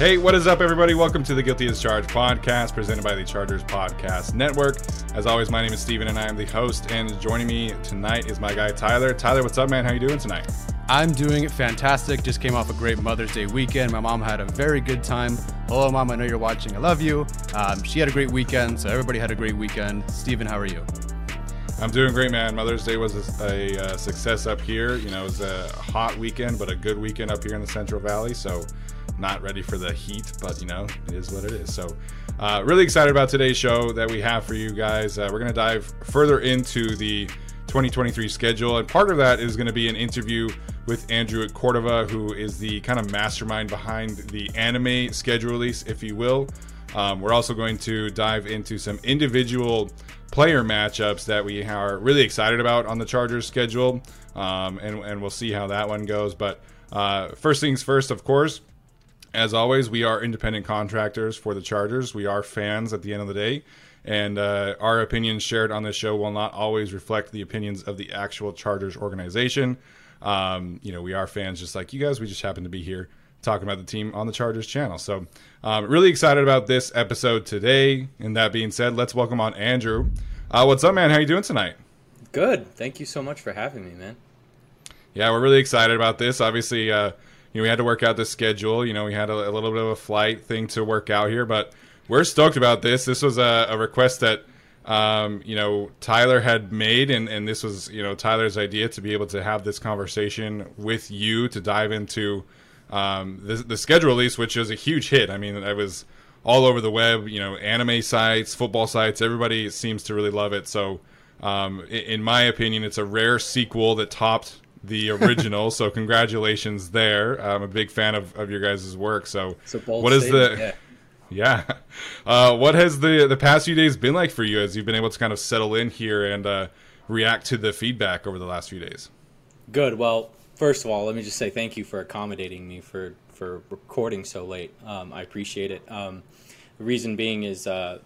Hey, what is up, everybody? Welcome to the Guilty as Charged podcast presented by the Chargers Podcast Network. As always, my name is Steven and I am the host. And joining me tonight is my guy Tyler. Tyler, what's up, man? How are you doing tonight? I'm doing fantastic. Just came off a great Mother's Day weekend. My mom had a very good time. Hello, mom. I know you're watching. I love you. Um, she had a great weekend, so everybody had a great weekend. Steven, how are you? I'm doing great, man. Mother's Day was a, a, a success up here. You know, it was a hot weekend, but a good weekend up here in the Central Valley. So not ready for the heat, but you know, it is what it is. So, uh, really excited about today's show that we have for you guys. Uh, we're going to dive further into the 2023 schedule, and part of that is going to be an interview with Andrew at Cordova, who is the kind of mastermind behind the anime schedule release, if you will. Um, we're also going to dive into some individual player matchups that we are really excited about on the Chargers schedule, um, and, and we'll see how that one goes. But uh, first things first, of course, as always, we are independent contractors for the Chargers. We are fans at the end of the day, and uh, our opinions shared on this show will not always reflect the opinions of the actual Chargers organization. Um, you know, we are fans just like you guys. We just happen to be here talking about the team on the Chargers channel. So, um, really excited about this episode today. And that being said, let's welcome on Andrew. Uh, what's up, man? How you doing tonight? Good. Thank you so much for having me, man. Yeah, we're really excited about this. Obviously, uh, you know, we had to work out the schedule. You know, we had a, a, little bit of a flight thing to work out here, but we're stoked about this. This was a, a request that, um, you know, Tyler had made, and, and this was, you know, Tyler's idea to be able to have this conversation with you to dive into um, the, the schedule release, which was a huge hit. I mean, I was all over the web, you know, anime sites, football sites. Everybody seems to really love it. So, um, in, in my opinion, it's a rare sequel that topped the original. so congratulations there. I'm a big fan of, of your guys' work. So what is the yeah. yeah. Uh, what has the the past few days been like for you as you've been able to kind of settle in here and uh, react to the feedback over the last few days? Good. Well, first of all, let me just say thank you for accommodating me for for recording so late. Um, I appreciate it. Um, the reason being is uh,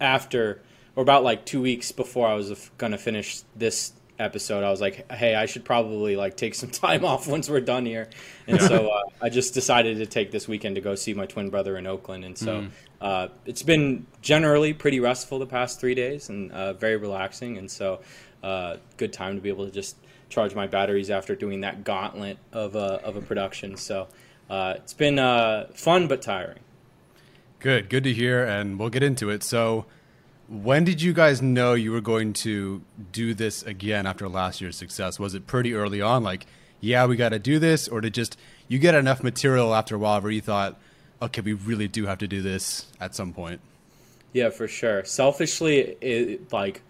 after or about like two weeks before I was going to finish this episode, I was like, hey, I should probably like take some time off once we're done here. And so uh, I just decided to take this weekend to go see my twin brother in Oakland. And so mm. uh, it's been generally pretty restful the past three days and uh, very relaxing. And so uh, good time to be able to just charge my batteries after doing that gauntlet of a, of a production. So uh, it's been uh, fun but tiring. Good, good to hear. And we'll get into it. So when did you guys know you were going to do this again after last year's success? Was it pretty early on, like, yeah, we got to do this, or did just you get enough material after a while where you thought, okay, we really do have to do this at some point? Yeah, for sure. Selfishly, it, like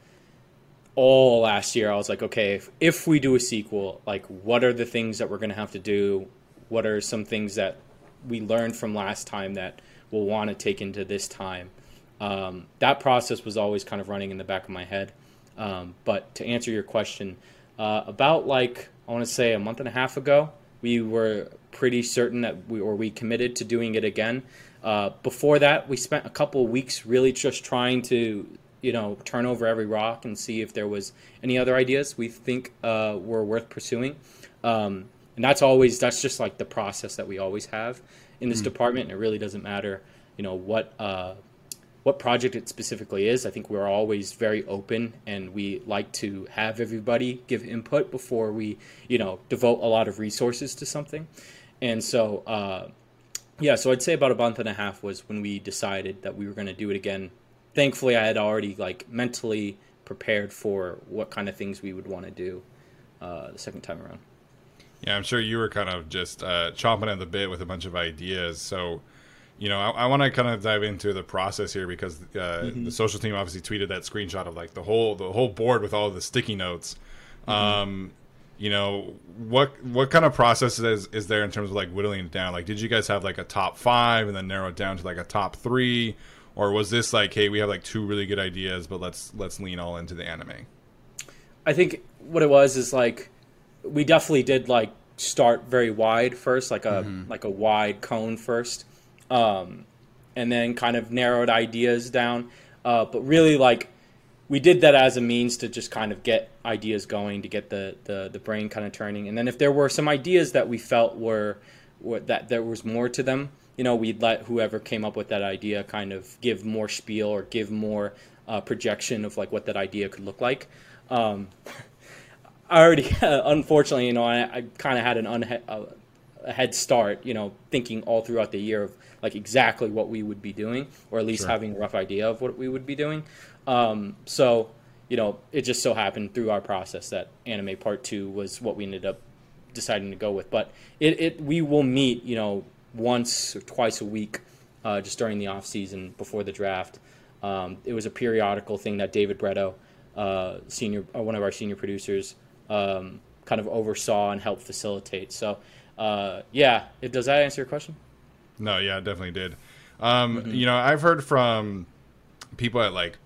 all last year, I was like, okay, if, if we do a sequel, like, what are the things that we're going to have to do? What are some things that we learned from last time that we'll want to take into this time? Um, that process was always kind of running in the back of my head. Um, but to answer your question, uh, about like I want to say a month and a half ago, we were pretty certain that we or we committed to doing it again. Uh, before that, we spent a couple of weeks really just trying to you know turn over every rock and see if there was any other ideas we think uh, were worth pursuing. Um, and that's always that's just like the process that we always have in this mm department. And it really doesn't matter, you know, what uh, what project it specifically is. I think we're always very open and we like to have everybody give input before we, you know, devote a lot of resources to something. And so, uh, yeah, so I'd say about a month and a half was when we decided that we were going to do it again. Thankfully, I had already like mentally prepared for what kind of things we would want to do uh, the second time around. Yeah, I'm sure you were kind of just uh, chomping at the bit with a bunch of ideas. So, you know, I, I want to kind of dive into the process here because uh, mm-hmm. the social team obviously tweeted that screenshot of like the whole the whole board with all the sticky notes. Mm-hmm. Um, you know, what what kind of process is is there in terms of like whittling it down? Like, did you guys have like a top five and then narrow it down to like a top three, or was this like, hey, we have like two really good ideas, but let's let's lean all into the anime? I think what it was is like we definitely did like start very wide first, like a mm-hmm. like a wide cone first um, and then kind of narrowed ideas down. Uh, but really, like we did that as a means to just kind of get ideas going, to get the the, the brain kind of turning. And then if there were some ideas that we felt were, were that there was more to them, you know, we'd let whoever came up with that idea kind of give more spiel or give more uh, projection of like what that idea could look like. Um, I already, unfortunately, you know, I, I kind of had an unha- uh, a head start, you know, thinking all throughout the year of like exactly what we would be doing, or at least Sure. having a rough idea of what we would be doing. Um, so, you know, it just so happened through our process that anime part two was what we ended up deciding to go with. But it, it we will meet, you know, once or twice a week, uh, just during the off season before the draft. Um, it was a periodical thing that David Bretto, uh, senior, uh, one of our senior producers, um, kind of oversaw and helped facilitate. So, uh, yeah, it, does that answer your question? No, yeah, it definitely did. Um, Mm-hmm. You know, I've heard from people at like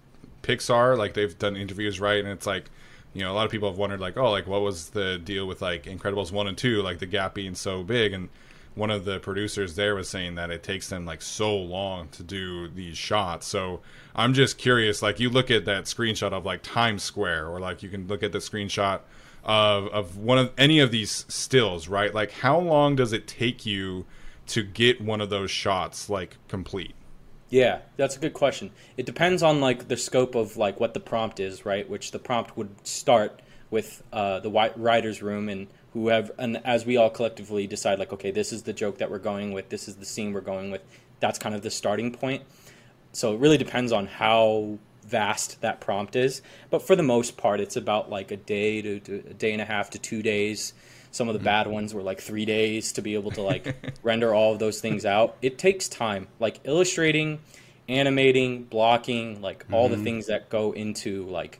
Pixar, like they've done interviews, right? And it's like, you know, a lot of people have wondered, like, oh, like what was the deal with like Incredibles one and two, like the gap being so big? And one of the producers there was saying that it takes them like so long to do these shots. So I'm just curious, like you look at that screenshot of like Times Square, or like you can look at the screenshot of of one of any of these stills, right? Like how long does it take you to get one of those shots like complete? Yeah, that's a good question. It depends on like the scope of like what the prompt is, right? Which the prompt would start with uh, the writers' room and whoever, and as we all collectively decide, like, okay, this is the joke that we're going with, this is the scene we're going with. That's kind of the starting point. So it really depends on how vast that prompt is, but for the most part, it's about like a day to, to a day and a half to two days. Some of the bad ones were like three days to be able to like render all of those things out. It takes time, like illustrating, animating, blocking, like all the things that go into like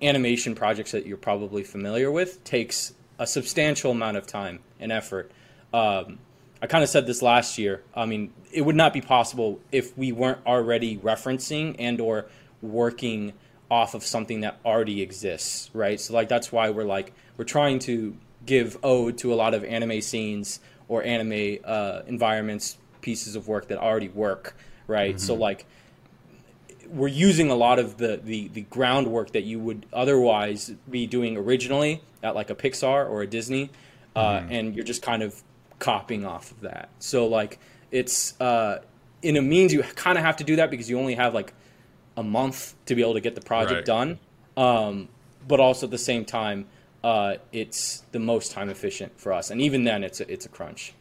animation projects that you're probably familiar with takes a substantial amount of time and effort. Um, I kind of said this last year. I mean, it would not be possible if we weren't already referencing and or working off of something that already exists, right? So like that's why we're like we're trying to give ode to a lot of anime scenes or anime uh, environments, pieces of work that already work, right? So like we're using a lot of the, the, the groundwork that you would otherwise be doing originally at like a Pixar or a Disney, uh, and you're just kind of copying off of that. So like it's uh, in a means you kind of have to do that because you only have like a month to be able to get the project Right. done, um, but also at the same time. Uh, it's the most time efficient for us, and even then, it's a, it's a crunch.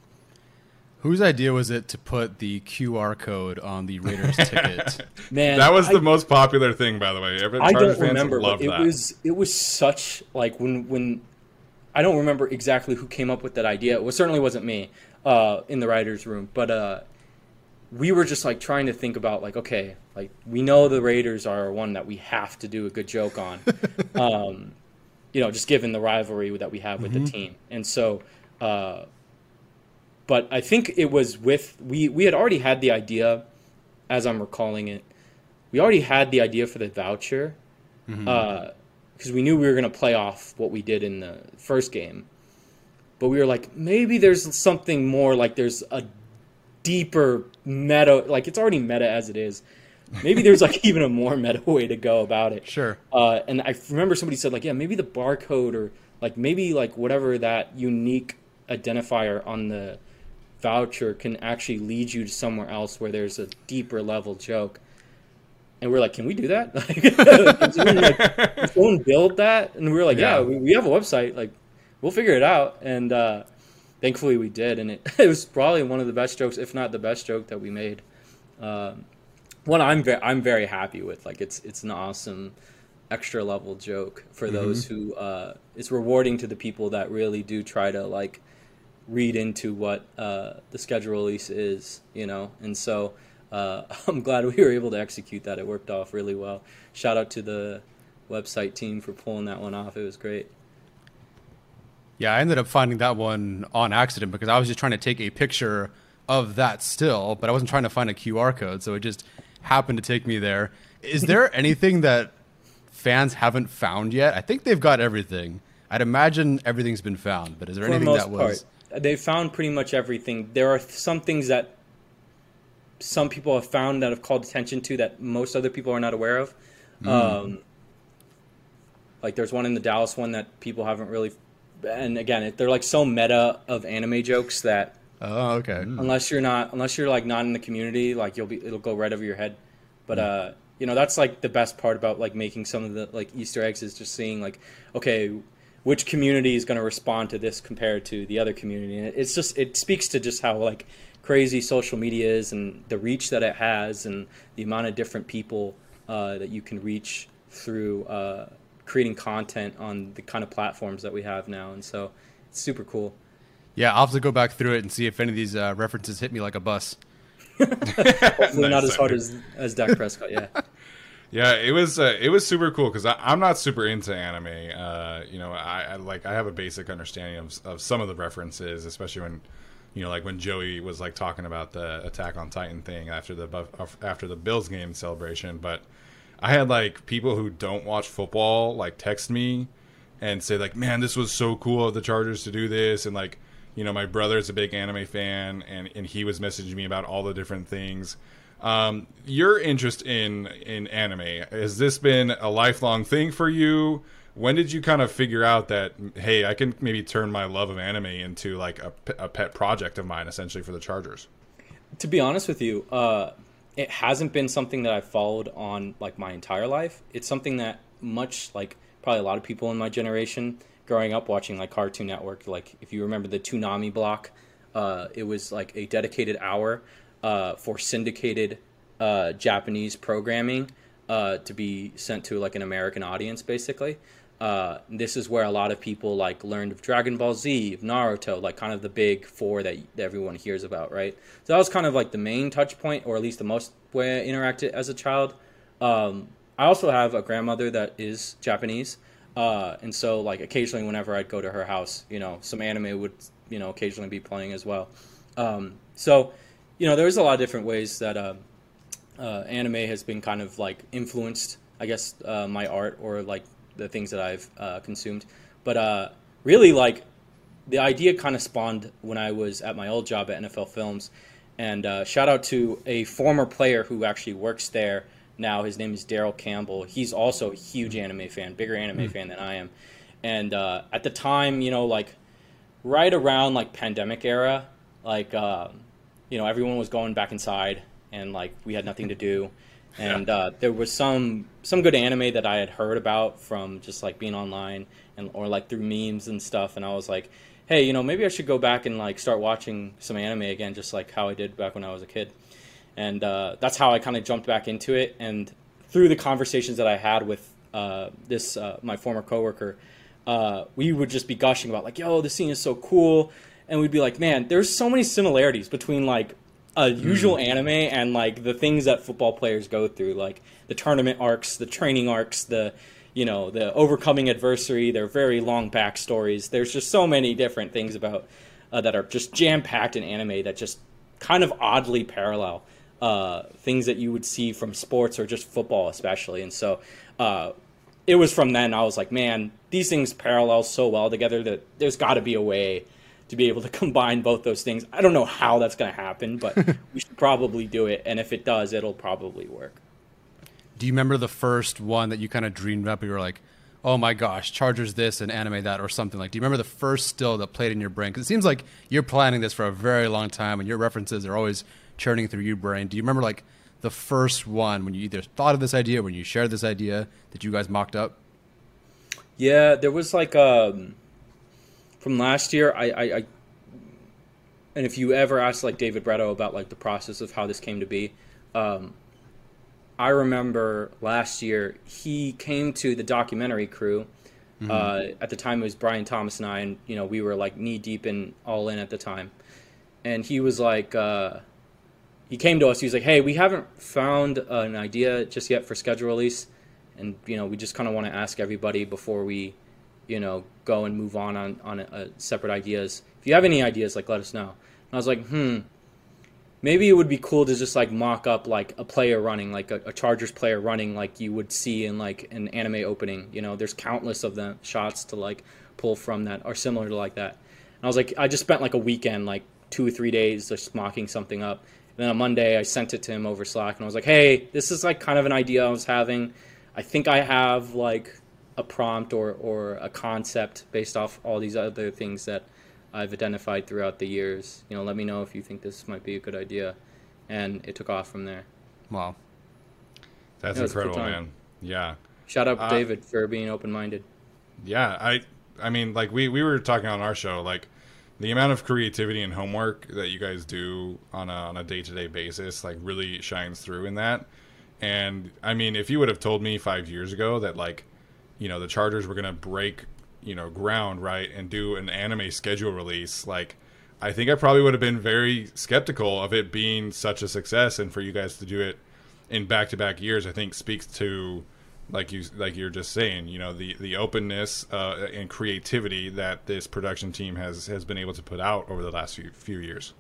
Whose idea was it to put the QR code on the Raiders ticket? Man, That was I- the most popular thing, by the way. Every I Chargers don't remember, but it that. was it was such like when when I don't remember exactly who came up with that idea. It was, certainly wasn't me uh, in the writers' room, but uh, we were just like trying to think about like okay, like we know the Raiders are one that we have to do a good joke on, um, you know, just given the rivalry that we have with the mm-hmm. team, and so. Uh, but I think it was with we we had already had the idea, as I'm recalling it, we already had the idea for the voucher mm-hmm. uh, because we knew we were going to play off what we did in the first game. But we were like, maybe there's something more, like there's a deeper meta, like it's already meta as it is. Maybe there's like even a more meta way to go about it. Sure. Uh, and I remember somebody said like, yeah, maybe the barcode or like maybe like whatever that unique identifier on the voucher can actually lead you to somewhere else where there's a deeper level joke. And we're like, can we do that? Like, like, build that? And we were like, yeah, Yeah. we, we have a website. Like, we'll figure it out. And uh, thankfully we did. And it, it was probably one of the best jokes, if not the best joke that we made. Um, one I'm very I'm very happy with. Like, it's it's an awesome extra level joke for those who uh, it's rewarding to the people that really do try to like read into what uh, the schedule release is, you know. And so uh, I'm glad we were able to execute that. It worked off really well. Shout out to the website team for pulling that one off. It was great. Yeah, I ended up finding that one on accident because I was just trying to take a picture of that still, but I wasn't trying to find a QR code, so it just happened to take me there. Is there anything that fans haven't found yet? I think they've got everything. I'd imagine everything's been found, but is there For the anything most that was part, they found pretty much everything. There are some things that some people have found that have called attention to that most other people are not aware of. Um, like there's one in the Dallas one that people haven't really, and again, they're like so meta of anime jokes that Oh, okay. unless you're not unless you're like not in the community like you'll be it'll go right over your head. But uh you know that's like the best part about like making some of the like easter eggs is just seeing like okay which community is going to respond to this compared to the other community? And it's just it speaks to just how like crazy social media is and the reach that it has and the amount of different people uh, that you can reach through uh, creating content on the kind of platforms that we have now. And so it's super cool Yeah, I'll have to go back through it and see if any of these uh, references hit me like a bus. hopefully not as hard as as Dak Prescott yeah Yeah, it was uh, it was super cool because I'm not super into anime. Uh, you know, I, I like I have a basic understanding of of some of the references, especially when you know, like when Joey was like talking about the Attack on Titan thing after the after the Bills game celebration. But I had like people who don't watch football like text me and say like, "Man, this was so cool of the Chargers to do this," and like. You know, my brother is a big anime fan, and, and he was messaging me about all the different things. Um, your interest in in anime has this been a lifelong thing for you? When did you kind of figure out that hey, I can maybe turn my love of anime into like a, a pet project of mine, essentially for the Chargers? to be honest with you, uh, it hasn't been something that I've followed on like my entire life. It's something that much like probably a lot of people in my generation growing up watching like Cartoon Network. Like if you remember the Toonami block, uh, it was like a dedicated hour uh, for syndicated uh, Japanese programming uh, to be sent to like an American audience, basically. Uh, this is where a lot of people like learned of Dragon Ball Z, of Naruto, like kind of the big four that, that everyone hears about, right? So that was kind of like the main touch point, or at least the most way I interacted as a child. Um, I also have a grandmother that is Japanese, uh, and so like occasionally, whenever I'd go to her house, you know, some anime would you know occasionally be playing as well. Um, so, you know, there's a lot of different ways that uh, uh, anime has been kind of like influenced, I guess, uh, my art or like the things that I've uh, consumed. But uh, really, like the idea kind of spawned when I was at my old job at NFL Films. And shout out to a former player who actually works there now. His name is Daryl Campbell. He's also a huge anime fan, bigger anime fan than I am. And uh, at the time, you know, like right around like pandemic era, like um, you know, everyone was going back inside, and like we had nothing to do. And uh, there was some some good anime that I had heard about from just like being online and or like through memes and stuff. And I was like, hey, you know, maybe I should go back and like start watching some anime again, just like how I did back when I was a kid. And uh, that's how I kind of jumped back into it. And through the conversations that I had with uh, this uh, my former coworker, uh, we would just be gushing about like, yo, this scene is so cool, and we'd be like, man, there's so many similarities between like a usual anime and like the things that football players go through, like the tournament arcs, the training arcs, the you know the overcoming adversity. They're very long backstories. There's just so many different things about uh, that are just jam packed in anime that just kind of oddly parallel uh, things that you would see from sports or just football, especially. And so uh, it was from then I was like, man, these things parallel so well together that there's got to be a way to be able to combine both those things. I don't know how that's going to happen, but we should probably do it. And if it does, it'll probably work. Do you remember the first one that you kind of dreamed up? You were like, "Oh my gosh, Chargers this and anime that," or something like. Do you remember the first still that played in your brain? Because it seems like you're planning this for a very long time, and your references are always churning through your brain. Do you remember like the first one when you either thought of this idea, when you shared this idea that you guys mocked up? Yeah, there was like um, from last year. I, I, I and if you ever ask like David Bretto about like the process of how this came to be, um, I remember last year he came to the documentary crew. Uh, at the time, it was Brian Thomas and I, and you know we were like knee deep in all in at the time, and he was like, uh, he came to us. He was like, "Hey, we haven't found an idea just yet for schedule release, and you know we just kind of want to ask everybody before we, you know, go and move on on on uh, separate ideas. If you have any ideas, like let us know." And I was like, "Hmm." maybe it would be cool to just like mock up like a player running like a, a chargers player running like you would see in like an anime opening you know there's countless of the shots to like pull from that are similar to like that and i was like i just spent like a weekend like two or three days just mocking something up then on monday i sent it to him over slack and i was like hey this is like kind of an idea i was having i think i have like a prompt or or a concept based off all these other things that I've identified throughout the years. You know, let me know if you think this might be a good idea, and it took off from there. Wow. That's Yeah, it's a good incredible, man. Yeah. Shout out Uh, David for being open minded. Yeah, I I mean like we we were talking on our show like the amount of creativity and homework that you guys do on a on a day-to-day basis like really shines through in that. And I mean, if you would have told me 5 years ago that like you know, the Chargers were going to break, you know, ground, right, and do an anime schedule release, like I think I probably would have been very skeptical of it being such a success and for you guys to do it in back-to-back years, I think speaks to like you like you're just saying, you know, the the openness uh, and creativity that this production team has has been able to put out over the last few few years.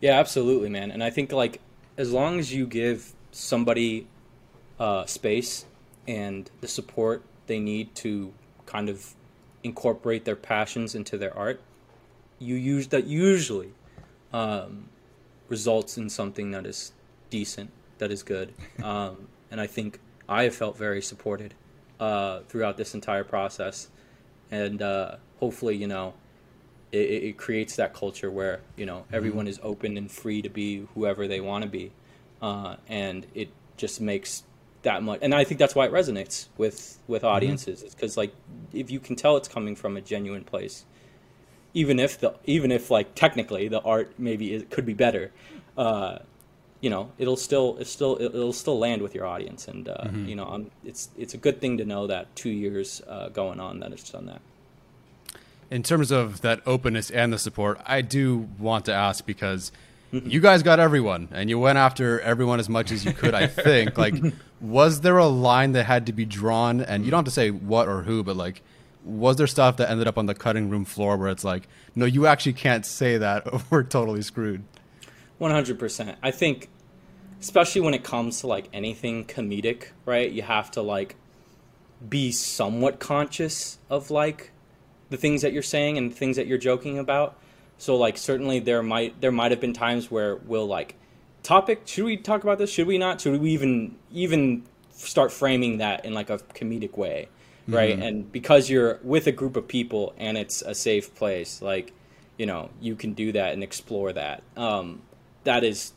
Yeah, absolutely, man. And I think like as long as you give somebody uh, space and the support they need to kind of incorporate their passions into their art, you use that usually um, results in something that is decent, that is good. Um, and I think I have felt very supported uh, throughout this entire process, and uh, hopefully, you know, it, it creates that culture where you know everyone is open and free to be whoever they want to be, uh, and it just makes that much. And I think that's why it resonates with with audiences. It's because like if you can tell it's coming from a genuine place, even if the even if like technically the art maybe it could be better, uh, you know it'll still it's still it'll still land with your audience, and uh, you know um it's it's a good thing to know that two years uh, going on that it's done that. in terms of that openness and the support, I do want to ask because you guys got everyone and you went after everyone as much as you could, I think. like, was there a line that had to be drawn? And you don't have to say what or who, but like, was there stuff that ended up on the cutting room floor where it's like, no, you actually can't say that we're totally screwed? One hundred percent. I think, especially when it comes to like anything comedic, right? You have to like be somewhat conscious of like the things that you're saying and the things that you're joking about. So like certainly there might there might have been times where we'll like topic should we talk about this? Should we not? Should we even even start framing that in like a comedic way right? And because you're with a group of people and it's a safe place like you know you can do that and explore that. Um, that is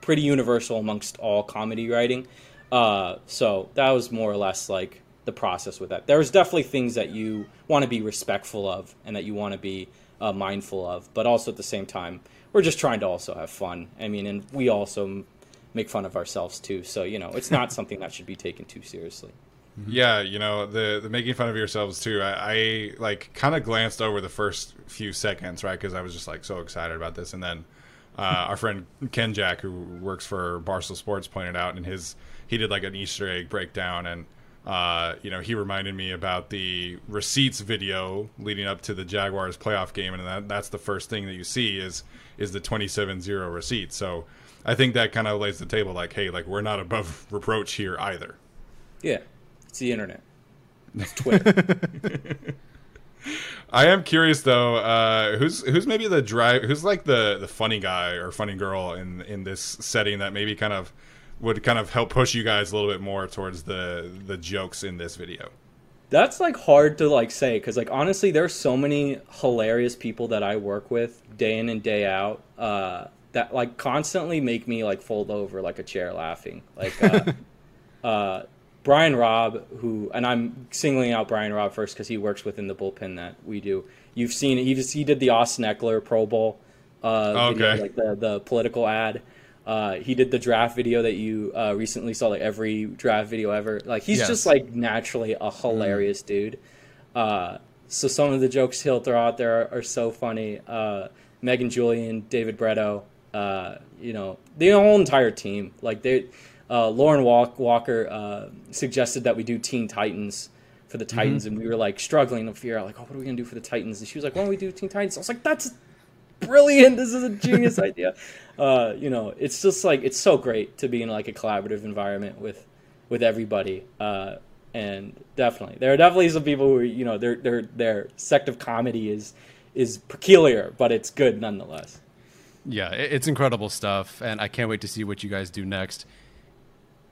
pretty universal amongst all comedy writing uh, so that was more or less like the process with that there's definitely things that you want to be respectful of and that you want to be uh, mindful of but also at the same time we're just trying to also have fun i mean and we also m- make fun of ourselves too so you know it's not something that should be taken too seriously Yeah, you know the the making fun of yourselves too. I, I like kind of glanced over the first few seconds, right? Because I was just like so excited about this, and then uh, our friend Ken Jack, who works for Barstool Sports, pointed out in his he did like an Easter egg breakdown, and uh, you know he reminded me about the receipts video leading up to the Jaguars playoff game, and that, that's the first thing that you see is is the 27-0 receipt. So I think that kind of lays the table, like, hey, like we're not above reproach here either. yeah it's the internet it's twitter I am curious though, uh, who's who's maybe the drive, who's like the the funny guy or funny girl in in this setting that maybe kind of would kind of help push you guys a little bit more towards the the jokes in this video. That's like hard to like say because like honestly, there's so many hilarious people that I work with day in and day out uh, that like constantly make me like fold over like a chair laughing. Like uh, uh, Brian Robb, who and I'm singling out Brian Robb first because he works within the bullpen that we do. You've seen he just he did the Austin Ekeler Pro Bowl uh, video, Okay. like the the political ad. Uh, he did the draft video that you uh, recently saw, like every draft video ever. Like he's Yes. just like naturally a hilarious dude. Uh, so some of the jokes he'll throw out there are, are so funny. Uh, Megan Julian, David Bretto, uh, you know, the whole entire team. Like they, uh, Lauren Walk, Walker uh, suggested that we do Teen Titans for the Titans, and we were like struggling to figure out like, oh, what are we gonna do for the Titans? And she was like, why don't we do Teen Titans? I was like, that's brilliant. This is a genius idea. Uh, you know, it's just like it's so great to be in like a collaborative environment with with everybody. Uh, and definitely, there are definitely some people who you know their their their sect of comedy is is peculiar, but it's good nonetheless. Yeah, it's incredible stuff, and I can't wait to see what you guys do next.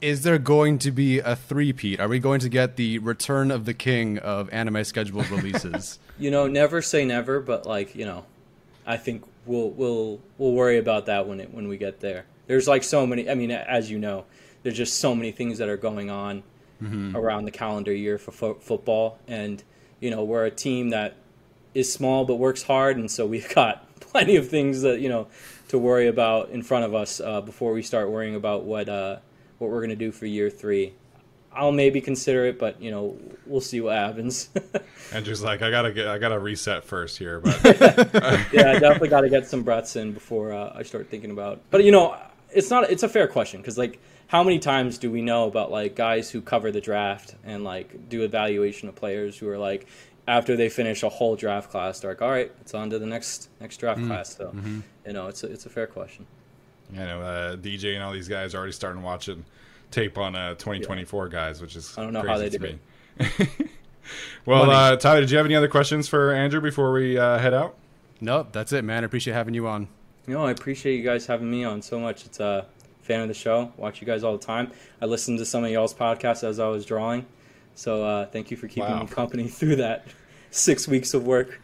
Is there going to be a three-peat? Are we going to get the return of the king of anime scheduled releases? you know, never say never, but like you know, I think we'll we'll we'll worry about that when it when we get there. There's like so many. I mean, as you know, there's just so many things that are going on mm-hmm. around the calendar year for fo- football, and you know, we're a team that is small but works hard, and so we've got plenty of things that you know to worry about in front of us uh, before we start worrying about what uh, what we're going to do for year three. I'll maybe consider it, but you know, we'll see what happens. Andrew's like, I gotta get, I gotta reset first here, but yeah, I definitely got to get some breaths in before uh, I start thinking about. But you know, it's not, it's a fair question because like, how many times do we know about like guys who cover the draft and like do evaluation of players who are like, after they finish a whole draft class, they're like, all right, it's on to the next next draft mm-hmm. class. So, mm-hmm. you know, it's a, it's a fair question. You know, uh, DJ and all these guys are already starting to watching tape on uh, 2024 yeah. guys, which is I don't know how they did me. it. well, uh, Tyler, did you have any other questions for Andrew before we uh, head out? Nope, that's it, man. I appreciate having you on. No, I appreciate you guys having me on so much. It's a fan of the show. Watch you guys all the time. I listened to some of y'all's podcasts as I was drawing. So uh, thank you for keeping wow. me company through that six weeks of work.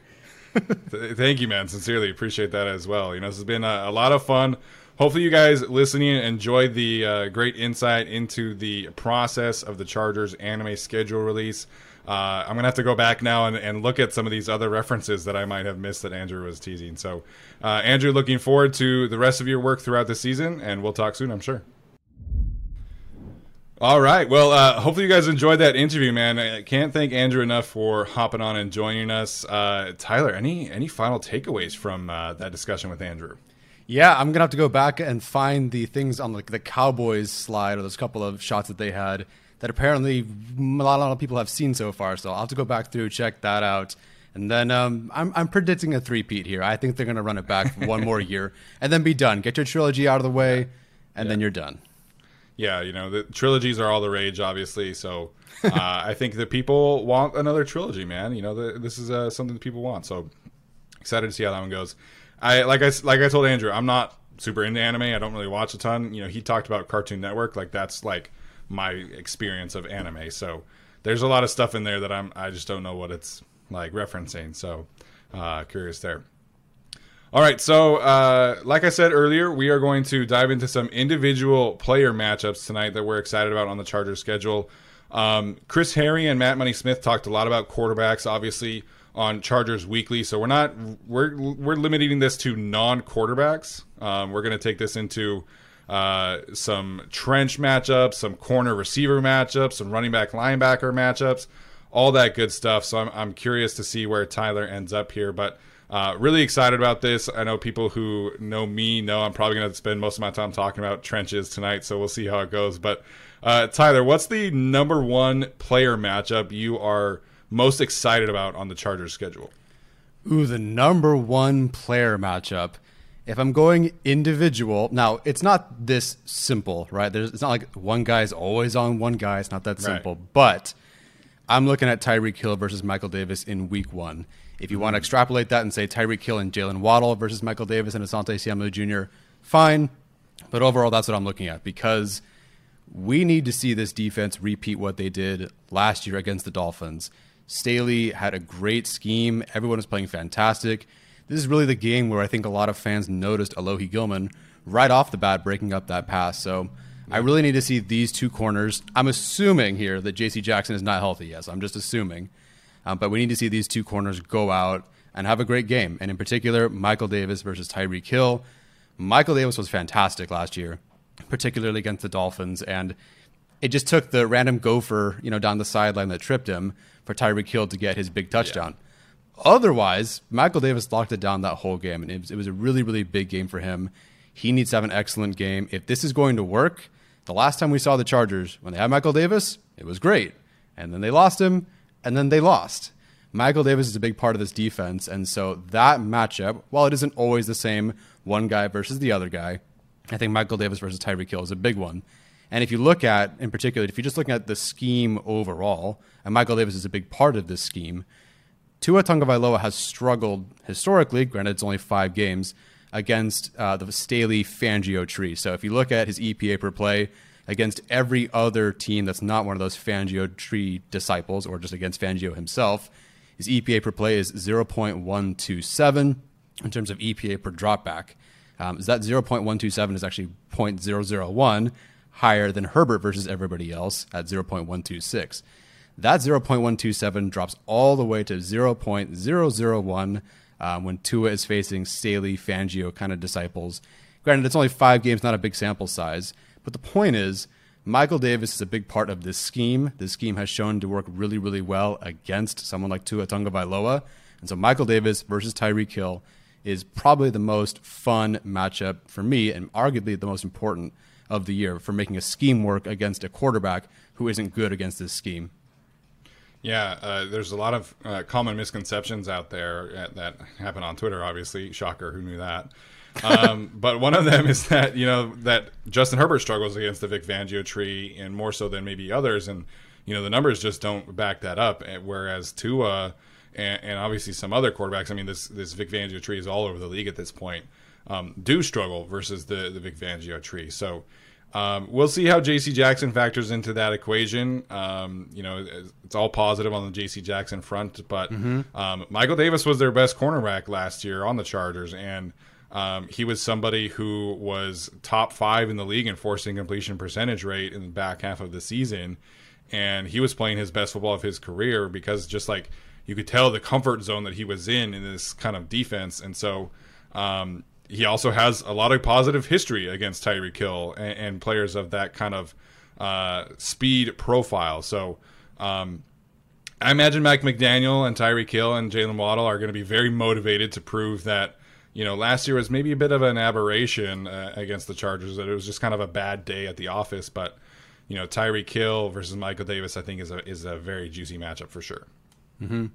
thank you, man. Sincerely appreciate that as well. You know, this has been a, a lot of fun hopefully you guys listening enjoyed the uh, great insight into the process of the Chargers anime schedule release. Uh, I'm gonna have to go back now and, and, look at some of these other references that I might have missed that Andrew was teasing. So, uh, Andrew, looking forward to the rest of your work throughout the season, and we'll talk soon, I'm sure. All right. Well, uh, hopefully you guys enjoyed that interview, man. I can't thank Andrew enough for hopping on and joining us. Uh, Tyler, any any final takeaways from uh, that discussion with Andrew? Yeah, I'm gonna have to go back and find the things on like the Cowboys slide or those couple of shots that they had that apparently a lot, a lot of people have seen so far. So I'll have to go back through check that out. And then um, I'm, I'm predicting a three-peat here. I think they're going to run it back one more year and then be done. Get your trilogy out of the way, and yeah. then you're done. Yeah, you know the trilogies are all the rage, obviously. So uh, I think that people want another trilogy, man. You know, the, this is uh, something that people want. So excited to see how that one goes. I like I like I told Andrew, I'm not super into anime. I don't really watch a ton. You know, he talked about Cartoon Network, like that's like my experience of anime. So there's a lot of stuff in there that I'm I just don't know what it's like referencing. So uh, curious there. All right, so uh, like I said earlier, we are going to dive into some individual player matchups tonight that we're excited about on the Chargers schedule. Um, Chris Hayre and Matt Money Smith talked a lot about quarterbacks. Obviously, on Chargers Weekly. So we're not we're we're limiting this to non quarterbacks. Um, we're going to take this into uh, some trench matchups, some corner receiver matchups, some running back linebacker matchups, all that good stuff. So I'm I'm curious to see where Tyler ends up here, but. Uh, really excited about this. I know people who know me know I'm probably going to spend most of my time talking about trenches tonight, so we'll see how it goes. But uh, Tyler, what's the number one player matchup you are most excited about on the Chargers schedule? Ooh, the number one player matchup. If I'm going individual, now it's not this simple, right? There's, it's not like one guy's always on one guy. It's not that simple. Right. But I'm looking at Tyreek Hill versus Michael Davis in week one. If you want to mm. extrapolate that and say Tyreek Hill and Jaylen Waddle versus Michael Davis and Asante Samuel Jr., fine. But overall, that's what I'm looking at because we need to see this defense repeat what they did last year against the Dolphins. Staley had a great scheme. Everyone was playing fantastic. This is really the game where I think a lot of fans noticed Alohi Gilman right off the bat breaking up that pass. So I really need to see these two corners. I'm assuming here that J.C. Jackson is not healthy. Yes, I'm just assuming. Um, but we need to see these two corners go out and have a great game. And in particular, Michael Davis versus Tyreek Hill. Michael Davis was fantastic last year, particularly against the Dolphins. And it just took the random gopher, you know, down the sideline that tripped him for Tyreek Hill to get his big touchdown. Yeah. Otherwise, Michael Davis locked it down that whole game, and it was, it was a really, really big game for him. He needs to have an excellent game. If this is going to work, the last time we saw the Chargers, when they had Michael Davis, it was great. And then they lost him, and then they lost. Michael Davis is a big part of this defense, and so that matchup, while it isn't always the same one guy versus the other guy, I think Michael Davis versus Tyreek Hill is a big one. And if you look at, in particular, if you're just looking at the scheme overall, and Michael Davis is a big part of this scheme, Tua Tagovailoa has struggled historically. Granted, it's only five games against uh, the Staley Fangio tree. So if you look at his EPA per play, against every other team that's not one of those Fangio tree disciples or just against Fangio himself. His EPA per play is 0.127 in terms of EPA per dropback. Um, that 0.127 is actually 0.001 higher than Herbert versus everybody else at 0.126. That 0.127 drops all the way to 0.001 um, when Tua is facing Staley, Fangio kind of disciples. Granted, it's only five games, not a big sample size. But the point is, Michael Davis is a big part of this scheme. This scheme has shown to work really, really well against someone like Tua Tagovailoa. And so Michael Davis versus Tyreek Hill is probably the most fun matchup for me and arguably the most important of the year for making a scheme work against a quarterback who isn't good against this scheme. Yeah, uh, there's a lot of uh, common misconceptions out there uh, that happen on Twitter. Obviously, shocker, who knew that? Um, but one of them is that you know that Justin Herbert struggles against the Vic Fangio tree, and more so than maybe others, and you know the numbers just don't back that up. Whereas Tua and, and obviously some other quarterbacks, I mean this this Vic Fangio tree is all over the league at this point, um, do struggle versus the the Vic Fangio tree. So um, we'll see how J.C. Jackson factors into that equation. Um, you know, it's all positive on the J.C. Jackson front, but mm-hmm. um, Michael Davis was their best cornerback last year on the Chargers, and um, he was somebody who was top five in the league in forcing completion percentage rate in the back half of the season, and he was playing his best football of his career because just like you could tell the comfort zone that he was in in this kind of defense, and so um, he also has a lot of positive history against Tyreek Hill and, and players of that kind of uh, speed profile. So um, I imagine Mike McDaniel and Tyreek Hill and Jaylen Waddle are going to be very motivated to prove that you know last year was maybe a bit of an aberration uh, against the Chargers that it was just kind of a bad day at the office, but you know Tyreek Hill versus Michael Davis I think is a is a very juicy matchup for sure. Mm-hmm.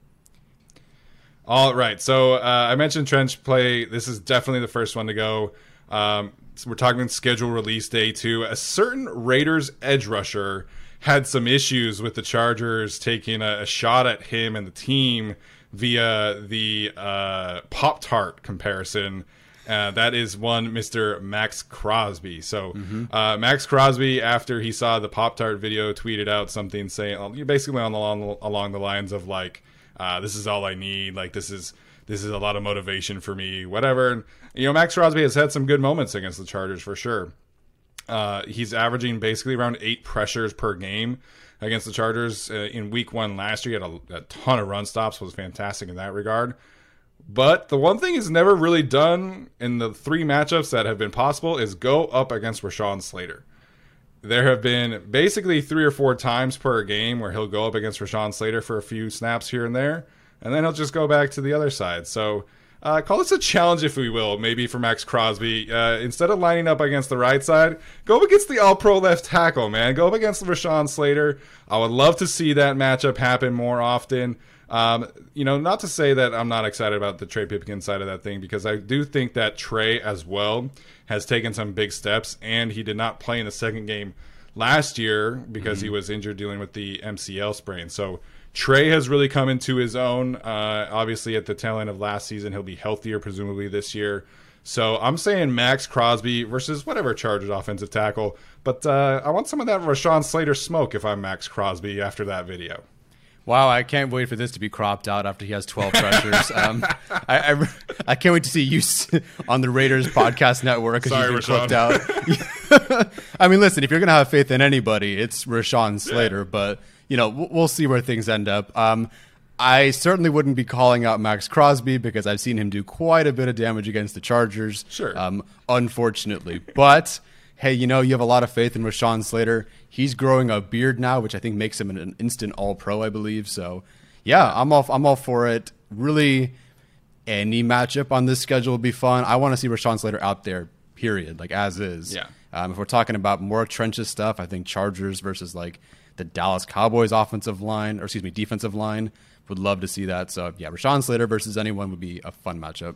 All right. So uh, I mentioned trench play. This is definitely the first one to go. Um, so we're talking schedule release day two. A certain Raiders edge rusher had some issues with the Chargers taking a, a shot at him and the team via the uh, Pop Tart comparison. Uh, that is one Mr. Maxx Crosby. So mm-hmm. uh, Maxx Crosby, after he saw the Pop Tart video, tweeted out something saying, basically on the, along, along the lines of like, uh, this is all I need. Like this is this is a lot of motivation for me. Whatever. And, you know, Maxx Crosby has had some good moments against the Chargers for sure. Uh, he's averaging basically around eight pressures per game against the Chargers. Uh, in Week One last year, he had a, a ton of run stops. Was fantastic in that regard. But the one thing he's never really done in the three matchups that have been possible is go up against Rashawn Slater there have been basically three or four times per game where he'll go up against Rashawn Slater for a few snaps here and there, and then he'll just go back to the other side. So uh, call this a challenge, if we will, maybe for Maxx Crosby. Uh, instead of lining up against the right side, go up against the all pro left tackle, man. Go up against Rashawn Slater. I would love to see that matchup happen more often. Um, you know, not to say that I'm not excited about the Trey Pipkin side of that thing, because I do think that Trey as well has taken some big steps, and he did not play in the second game last year because mm-hmm. he was injured dealing with the MCL sprain. So Trey has really come into his own. Uh, obviously, at the tail end of last season, he'll be healthier, presumably this year. So I'm saying Maxx Crosby versus whatever Chargers offensive tackle. But uh, I want some of that Rashawn Slater smoke if I'm Maxx Crosby after that video. Wow, I can't wait for this to be cropped out after he has 12 pressures. um, I, I, I, can't wait to see you on the Raiders podcast network because you've been clipped out. I mean, listen, if you're going to have faith in anybody, it's Rashawn Slater, yeah. but, you know, we'll see where things end up. Um, I certainly wouldn't be calling out Maxx Crosby because I've seen him do quite a bit of damage against the Chargers. Sure. Um, unfortunately. But hey, you know, you have a lot of faith in Rashawn Slater. He's growing a beard now, which I think makes him an instant All Pro, I believe. So, yeah, I'm all I'm all for it. Really, any matchup on this schedule will be fun. I want to see Rashawn Slater out there. Period. Like as is. Yeah. Um, if we're talking about more trenches stuff, I think Chargers versus like the Dallas Cowboys offensive line, or excuse me, defensive line, would love to see that. So yeah, Rashawn Slater versus anyone would be a fun matchup.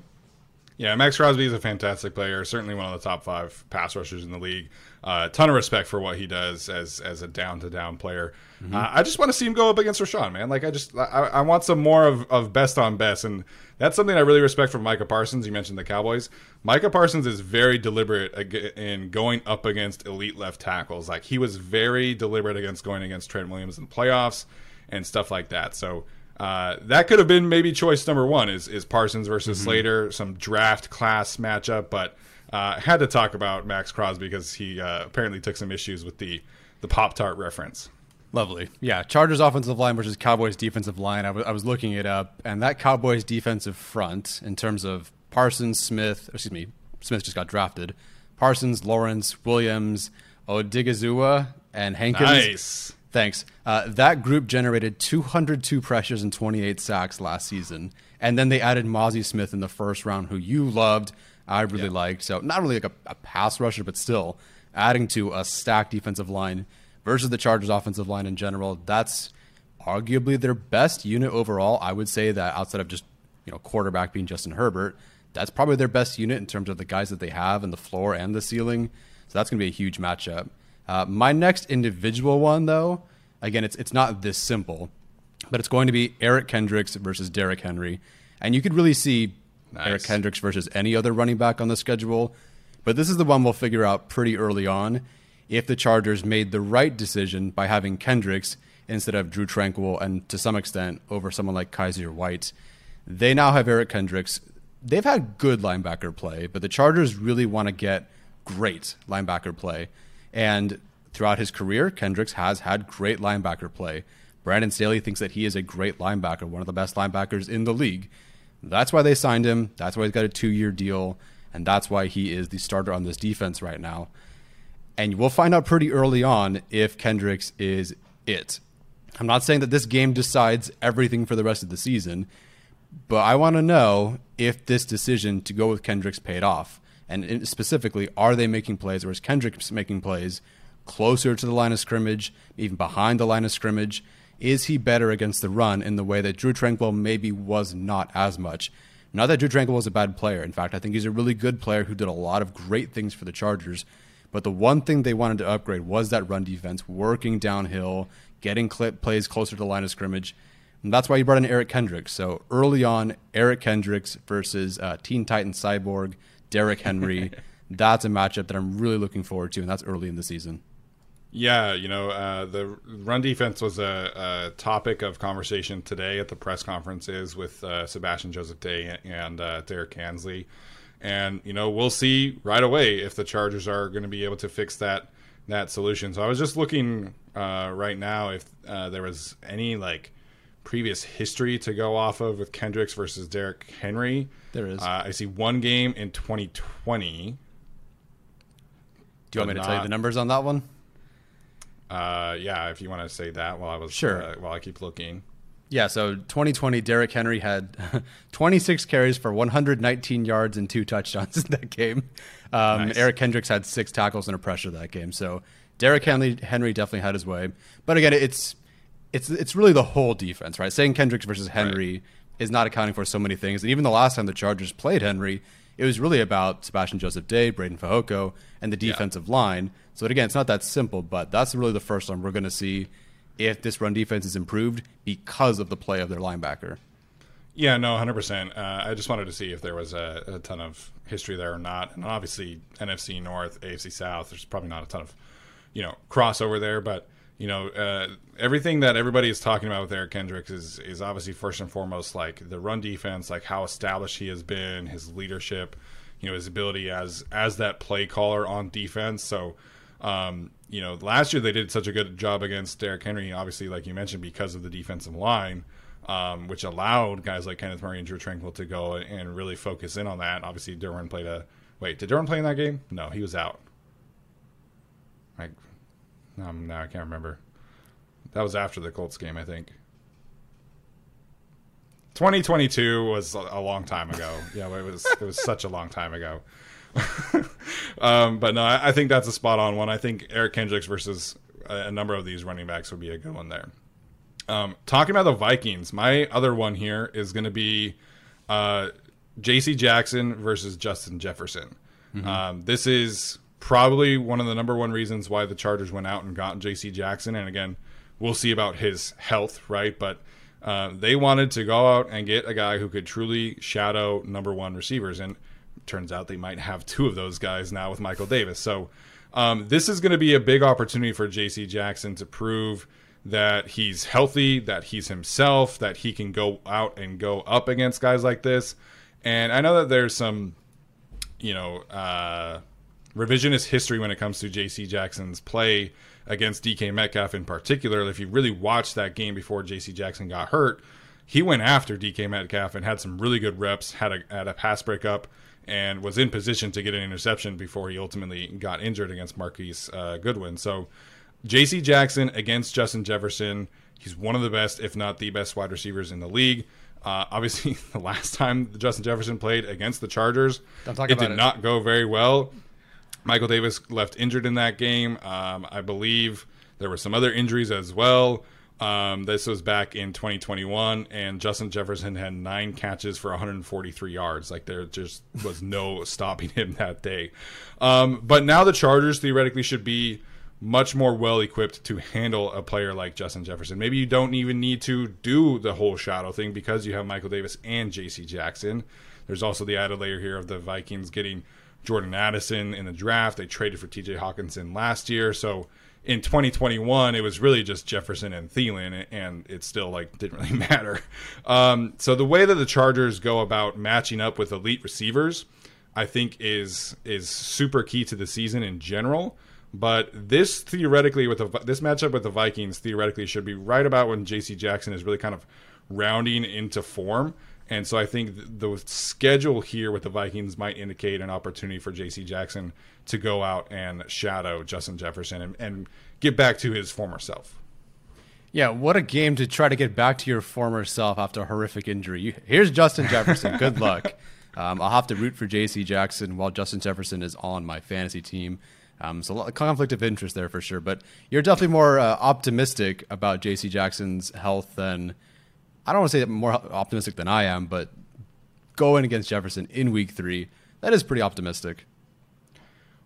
Yeah, Maxx Crosby is a fantastic player. Certainly one of the top five pass rushers in the league. A uh, ton of respect for what he does as as a down to down player. Mm-hmm. Uh, I just want to see him go up against Rashawn, man. Like I just I, I, want some more of, of best on best, and that's something I really respect from Micah Parsons. You mentioned the Cowboys. Micah Parsons is very deliberate in going up against elite left tackles. Like he was very deliberate against going against Trent Williams in the playoffs and stuff like that. So uh, that could have been maybe choice number one is is Parsons versus mm-hmm. Slater, some draft class matchup, but uh, had to talk about Maxx Crosby because he uh, apparently took some issues with the the Pop Tart reference. Lovely, yeah. Chargers offensive line versus Cowboys defensive line. I, w- I was looking it up, and that Cowboys defensive front in terms of Parsons, Smith, excuse me, Smith just got drafted. Parsons, Lawrence, Williams, Odighizuwa, and Hankins. Nice. Thanks. Uh, that group generated 202 pressures and 28 sacks last season. And then they added Mazi Smith in the first round, who you loved, I really yeah. liked. So, not really like a, a, pass rusher, but still adding to a stacked defensive line versus the Chargers' offensive line in general. That's arguably their best unit overall. I would say that outside of just you know quarterback being Justin Herbert, that's probably their best unit in terms of the guys that they have and the floor and the ceiling. So that's going to be a huge matchup. Uh, my next individual one, though, again, it's it's not this simple, but it's going to be Eric Kendricks versus Derrick Henry, and you could really see nice. Eric Kendricks versus any other running back on the schedule. But this is the one we'll figure out pretty early on if the Chargers made the right decision by having Kendricks instead of Drew Tranquill and to some extent over someone like Kyzir White. They now have Eric Kendricks. They've had good linebacker play, but the Chargers really want to get great linebacker play. And throughout his career, Kendricks has had great linebacker play. Brandon Staley thinks that he is a great linebacker, one of the best linebackers in the league. That's why they signed him. That's why he's got a two year deal. And that's why he is the starter on this defense right now. And we'll find out pretty early on if Kendricks is it. I'm not saying that this game decides everything for the rest of the season, but I want to know if this decision to go with Kendricks paid off. And specifically, are they making plays, or is Kendricks making plays closer to the line of scrimmage, even behind the line of scrimmage? Is he better against the run in the way that Drew Tranquill maybe was not as much? Not that Drew Tranquill was a bad player. In fact, I think he's a really good player who did a lot of great things for the Chargers. But the one thing they wanted to upgrade was that run defense, working downhill, getting clip plays closer to the line of scrimmage. And that's why he brought in Eric Kendricks. So early on, Eric Kendricks versus uh, Teen Titan Cyborg, Derrick Henry. that's a matchup that I'm really looking forward to, and that's early in the season. Yeah, you know, uh, the run defense was a, a, topic of conversation today at the press conferences with uh, Sebastian Joseph Day and uh, Derrick Ansley. And, you know, we'll see right away if the Chargers are going to be able to fix that that solution. So I was just looking uh, right now if uh, there was any, like, previous history to go off of with Kendricks versus Derrick Henry. There is. Uh, I see one game in 2020. Do you want me to not, tell you the numbers on that one? Uh, yeah, if you want to say that while I was sure uh, while I keep looking. Yeah, so 2020, Derrick Henry had 26 carries for 119 yards and two touchdowns in that game. Um, nice. Eric Kendricks had six tackles and a pressure that game. So Derrick Henry, Henry definitely had his way. But again, it's it's it's really the whole defense, right? Saying Kendricks versus Henry right. is not accounting for so many things. And even the last time the Chargers played Henry, it was really about Sebastian Joseph Day, Breiden Fehoko, and the defensive yeah. line. So again, it's not that simple, but that's really the first time we're going to see if this run defense is improved because of the play of their linebacker. Yeah, no, hundred uh, percent. I just wanted to see if there was a, a, ton of history there or not, and obviously NFC North, AFC South. There's probably not a ton of, you know, crossover there, but you know, uh, everything that everybody is talking about with Eric Kendricks is is obviously first and foremost like the run defense, like how established he has been, his leadership, you know, his ability as as that play caller on defense. So um, you know, last year they did such a good job against Derrick Henry, obviously, like you mentioned, because of the defensive line, um, which allowed guys like Kenneth Murray and Drew Tranquill to go and really focus in on that. Obviously, Derwin played a. Wait, did Derwin play in that game? No, he was out. Like, um, now I can't remember. That was after the Colts game, I think. 2022 was a long time ago. yeah, it was. It was such a long time ago. um, but no, I, I, think that's a spot on one. I think Eric Kendricks versus a, a, number of these running backs would be a good one there. Um, talking about the Vikings, my other one here is going to be uh, J.C. Jackson versus Justin Jefferson. Um, this is probably one of the number one reasons why the Chargers went out and got J.C. Jackson. And again, we'll see about his health, right? But uh, they wanted to go out and get a guy who could truly shadow number one receivers. And turns out they might have two of those guys now with Michael Davis. So um, this is going to be a big opportunity for J.C. Jackson to prove that he's healthy, that he's himself, that he can go out and go up against guys like this. And I know that there's some, you know, uh, revisionist history when it comes to J.C. Jackson's play against DK Metcalf in particular. If you really watched that game before J.C. Jackson got hurt, he went after DK Metcalf and had some really good reps, had a, had a pass breakup, and was in position to get an interception before he ultimately got injured against Marquise uh, Goodwin. So, J.C. Jackson against Justin Jefferson, he's one of the best, if not the best, wide receivers in the league. Uh, obviously, the last time Justin Jefferson played against the Chargers, it did it. not go very well. Michael Davis left injured in that game. Um, I believe there were some other injuries as well. Um, this was back in 2021, and Justin Jefferson had nine catches for 143 yards. Like there just was no stopping him that day. Um, but now the Chargers theoretically should be much more well equipped to handle a player like Justin Jefferson. Maybe you don't even need to do the whole shadow thing because you have Michael Davis and J.C. Jackson. There's also the added layer here of the Vikings getting Jordan Addison in the draft. They traded for T.J. Hockenson last year, so in 2021 it was really just Jefferson and Thielen, and it still like didn't really matter. Um, so the way that the Chargers go about matching up with elite receivers, I think is is super key to the season in general. But this theoretically with the, this matchup with the Vikings theoretically should be right about when J.C. Jackson is really kind of rounding into form. And so I think the schedule here with the Vikings might indicate an opportunity for J.C. Jackson to go out and shadow Justin Jefferson and, and get back to his former self. Yeah, what a game to try to get back to your former self after a horrific injury. You, here's Justin Jefferson. Good luck. Um, I'll have to root for J.C. Jackson while Justin Jefferson is on my fantasy team. Um, so a lot of conflict of interest there for sure. But you're definitely more uh, optimistic about J.C. Jackson's health than I don't want to say more optimistic than I am, but going against Jefferson in Week Three, that is pretty optimistic.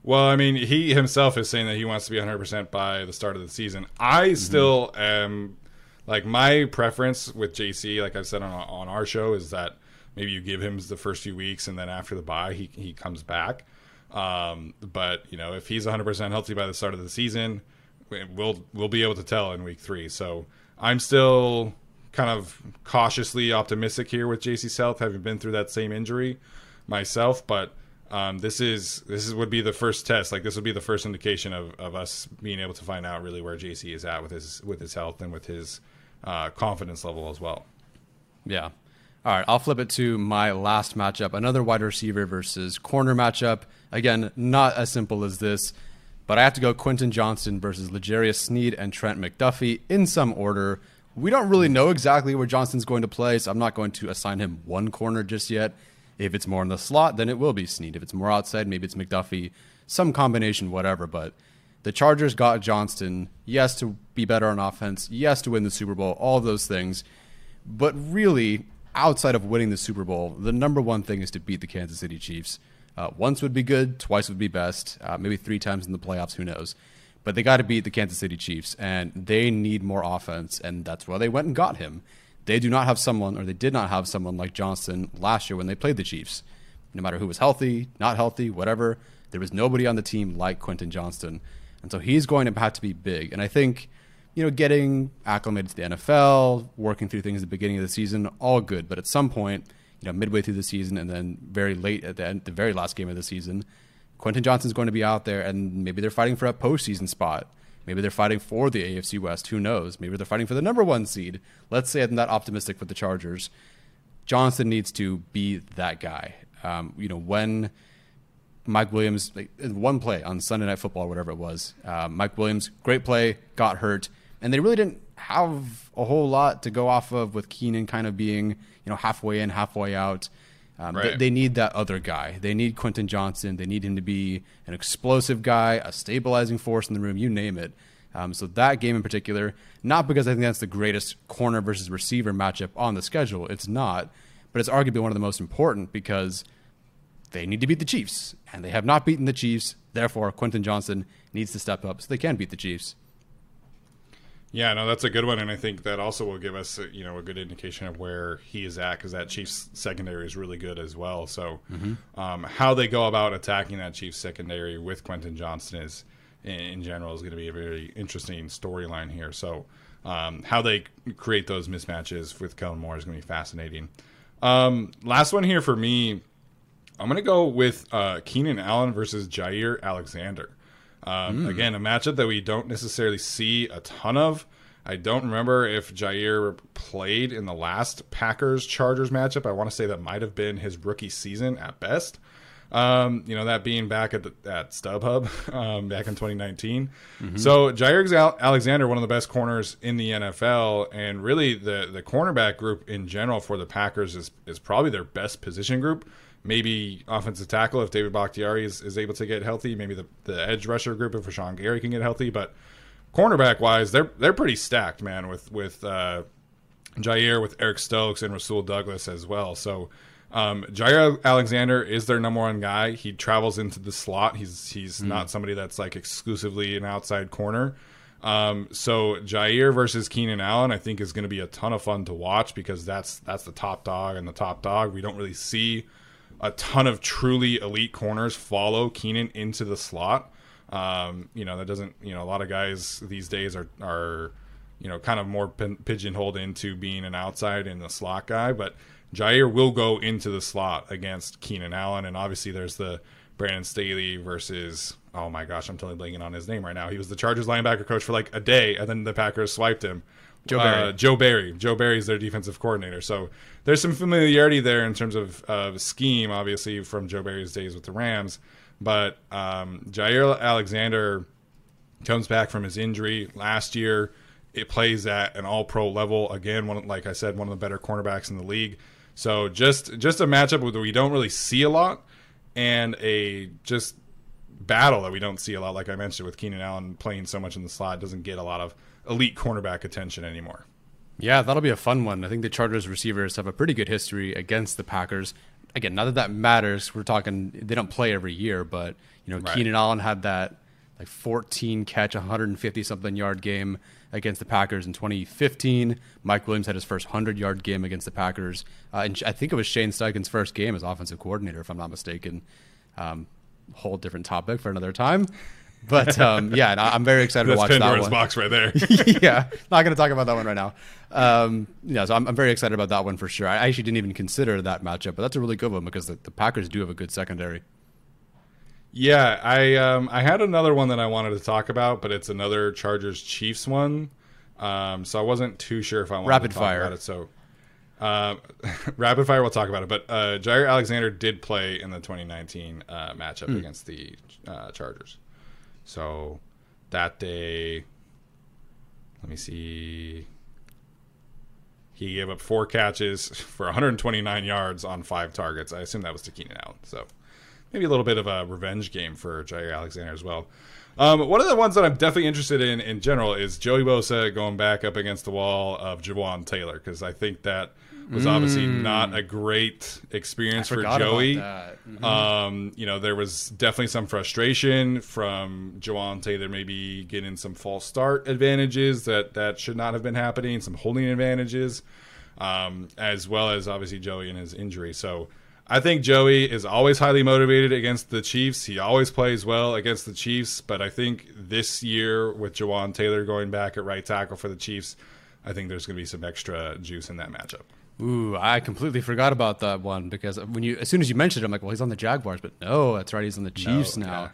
Well, I mean, he himself is saying that he wants to be 100% by the start of the season. I still am like my preference with JC, like I've said on on our show, is that maybe you give him the first few weeks and then after the bye he he comes back. Um, but you know, if he's 100% healthy by the start of the season, we'll we'll be able to tell in week three. So I'm still kind of cautiously optimistic here with JC South, having been through that same injury myself. But um, this is this is would be the first test. Like this would be the first indication of, of us being able to find out really where JC is at with his with his health and with his uh, confidence level as well. Yeah. All right, I'll flip it to my last matchup. Another wide receiver versus corner matchup. Again, not as simple as this, but I have to go Quentin Johnston versus L'Jarius Sneed and Trent McDuffie in some order. We don't really know exactly where Johnston's going to play, so I'm not going to assign him one corner just yet. If it's more in the slot, then it will be Sneed. If it's more outside, maybe it's McDuffie, some combination, whatever. But the Chargers got Johnston, yes, to be better on offense, yes, to win the Super Bowl, all those things. But really, outside of winning the Super Bowl, the number one thing is to beat the Kansas City Chiefs. Uh, once would be good, twice would be best, uh, maybe three times in the playoffs, who knows. But they got to beat the Kansas City Chiefs, and they need more offense, and that's why they went and got him. They do not have someone, or they did not have someone like Johnston last year when they played the Chiefs. No matter who was healthy, not healthy, whatever, there was nobody on the team like Quentin Johnston. And so he's going to have to be big. And I think, you know, getting acclimated to the NFL, working through things at the beginning of the season, all good. But at some point, you know, midway through the season and then very late at the, end, the very last game of the season, Quentin Johnston's going to be out there and maybe they're fighting for a postseason spot. Maybe they're fighting for the AFC West. Who knows? Maybe they're fighting for the number one seed. Let's say I'm not optimistic with the Chargers. Johnston needs to be that guy. Um, you know, when Mike Williams, like, one play on Sunday Night Football, or whatever it was, uh, Mike Williams, great play, got hurt, and they really didn't have a whole lot to go off of with Keenan kind of being, you know, halfway in, halfway out. Um, they, Right. they need that other guy. They need Quentin Johnston. They need him to be an explosive guy, a stabilizing force in the room, you name it. Um, so that game in particular, not because I think that's the greatest corner versus receiver matchup on the schedule. It's not. But but it's arguably one of the most important because they need to beat the Chiefs, and they have not beaten the Chiefs. Therefore, Quentin Johnston needs to step up so they can beat the Chiefs. Yeah, no, that's a good one, and I think that also will give us, you know, a good indication of where he is at because that Chiefs secondary is really good as well. So, mm-hmm. um, how they go about attacking that Chiefs secondary with Quentin Johnston is, in, general, is going to be a very interesting storyline here. So, um, how they create those mismatches with Kellen Moore is going to be fascinating. Um, last one here for me, I'm going to go with uh, Keenan Allen versus Jaire Alexander. Um, mm. Again, a matchup that we don't necessarily see a ton of. I don't remember if Jaire played in the last Packers Chargers matchup. I want to say that might have been his rookie season at best. Um, you know, that being back at the, at StubHub um, back in 2019. Mm-hmm. So Jaire Alexander, one of the best corners in the NFL, and really the the cornerback group in general for the Packers is is probably their best position group maybe offensive tackle if David Bakhtiari is, is able to get healthy. Maybe the, the edge rusher group if Rashan Gary can get healthy. But cornerback wise, they're they're pretty stacked, man. With with uh, Jaire, with Eric Stokes and Rasul Douglas as well. So um, Jaire Alexander is their number one guy. He travels into the slot. He's he's mm. not somebody that's like exclusively an outside corner. Um, so Jaire versus Keenan Allen, I think is going to be a ton of fun to watch because that's that's the top dog and the top dog. We don't really see a ton of truly elite corners follow Keenan into the slot. Um, you know, that doesn't, you know, a lot of guys these days are, are you know, kind of more pigeonholed into being an outside and the slot guy. But Jaire will go into the slot against Keenan Allen. And obviously there's the Brandon Staley versus, oh my gosh, I'm totally blanking on his name right now. He was the Chargers linebacker coach for like a day, and then the Packers swiped him. Joe Barry. Uh, Joe Barry. Joe Barry is their defensive coordinator. So there's some familiarity there in terms of scheme, obviously from Joe Barry's days with the Rams. But um, Jaire Alexander comes back from his injury last year. It plays at an All-Pro level again. One, like I said, one of the better cornerbacks in the league. So just just a matchup where we don't really see a lot, and a just battle that we don't see a lot. Like I mentioned, with Keenan Allen playing so much in the slot, doesn't get a lot of elite cornerback attention anymore. Yeah, that'll be a fun one. I think the Chargers receivers have a pretty good history against the Packers. Again, not that that matters. We're talking they don't play every year, but you know, right. Keenan Allen had that like 14 catch, 150 something yard game against the Packers in 2015. Mike Williams had his first 100 yard game against the Packers, uh, and I think it was Shane Steichen's first game as offensive coordinator, if I'm not mistaken. Um, whole different topic for another time. But um, yeah, I'm very excited to watch Pandora's that one. box right there. yeah, not going to talk about that one right now. Um, yeah, so I'm, I'm, very excited about that one for sure. I actually didn't even consider that matchup, but that's a really good one because the, the Packers do have a good secondary. Yeah, I um, I had another one that I wanted to talk about, but it's another Chargers Chiefs one. Um, so I wasn't too sure if I wanted rapid to talk fire. about it. So uh, rapid fire, we'll talk about it. But uh, Jaire Alexander did play in the 2019 uh, matchup mm. against the uh, Chargers. So that day, let me see. He gave up four catches for 129 yards on five targets. I assume that was to Keenan Allen. So maybe a little bit of a revenge game for Jaire Alexander as well. Um, one of the ones that I'm definitely interested in in general is Joey Bosa going back up against the wall of Jawaan Taylor because I think that was mm. obviously not a great experience for Joey. Mm-hmm. Um, you know, there was definitely some frustration from Jawaan Taylor maybe getting some false start advantages that that should not have been happening, some holding advantages, um, as well as obviously Joey and his injury. So I think Joey is always highly motivated against the Chiefs. He always plays well against the Chiefs, but I think this year with Jawaan Taylor going back at right tackle for the Chiefs, I think there's going to be some extra juice in that matchup. Ooh, I completely forgot about that one because when you as soon as you mentioned it, I'm like, well, he's on the Jaguars, but no, that's right, he's on the Chiefs no, now. Yeah.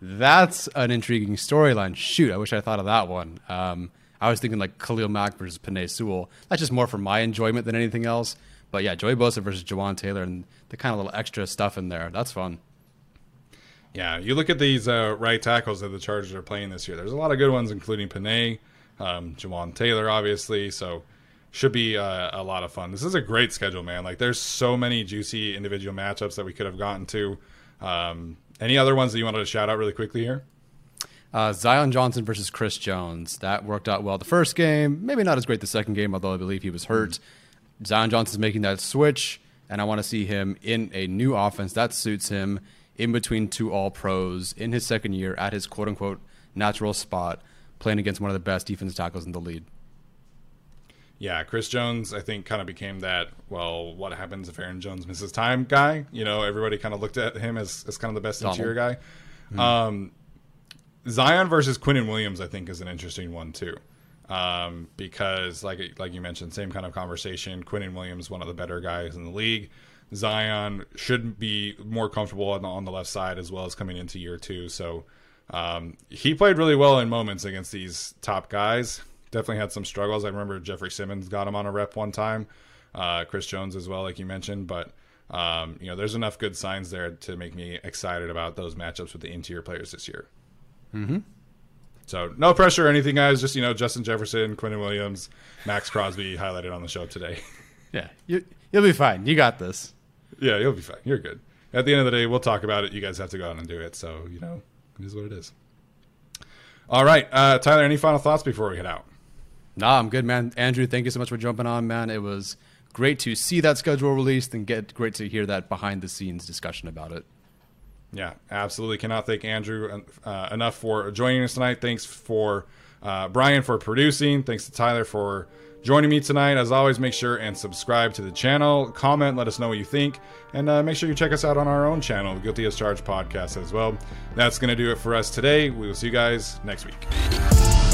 That's an intriguing storyline. Shoot, I wish I thought of that one. Um, I was thinking like Khalil Mack versus Penei Sewell. That's just more for my enjoyment than anything else. But yeah, Joey Bosa versus Jawaan Taylor and the kind of little extra stuff in there. That's fun. Yeah, you look at these uh, right tackles that the Chargers are playing this year. There's a lot of good ones, including Penei, um, Jawaan Taylor, obviously. So should be uh, a lot of fun. This is a great schedule, man. Like there's so many juicy individual matchups that we could have gotten to. Um, any other ones that you wanted to shout out really quickly here? Uh, Zion Johnson versus Chris Jones. That worked out well the first game. Maybe not as great the second game, although I believe he was hurt. Mm. Zion Johnson's making that switch. and I want to see him in a new offense that suits him in between two all pros in his second year at his quote unquote natural spot, playing against one of the best defensive tackles in the league. Yeah, Chris Jones, I think, kind of became that. Well, what happens if Aaron Jones misses time? Guy, you know, everybody kind of looked at him as, as kind of the best Donald. interior guy. Mm-hmm. Um, Zion versus Quinnen Williams, I think, is an interesting one too, um, because like like you mentioned, same kind of conversation. Quinnen Williams, one of the better guys in the league. Zion should be more comfortable on the, on the left side as well as coming into year two. So um, he played really well in moments against these top guys definitely had some struggles. I remember Jeffery Simmons got him on a rep one time, uh, Chris Jones as well, like you mentioned. But um, you know, there's enough good signs there to make me excited about those matchups with the interior players this year. Mm-hmm. So no pressure or anything, guys. Just you know, Justin Jefferson, Quinnen Williams, Maxx Crosby highlighted on the show today. Yeah, you, you'll be fine. You got this. yeah, you'll be fine. You're good. At the end of the day, we'll talk about it. You guys have to go out and do it. So you know, it is what it is. All right, uh, Tyler. Any final thoughts before we head out? Nah, I'm good, man. Andrew, thank you so much for jumping on, man. It was great to see that schedule released and get great to hear that behind the scenes discussion about it. Yeah, absolutely. Cannot thank Andrew uh, enough for joining us tonight. Thanks for uh, Brian for producing. Thanks to Tyler for joining me tonight. As always, make sure and subscribe to the channel. Comment, let us know what you think, and uh, make sure you check us out on our own channel, Guilty as Charged podcast as well. That's going to do it for us today. We will see you guys next week.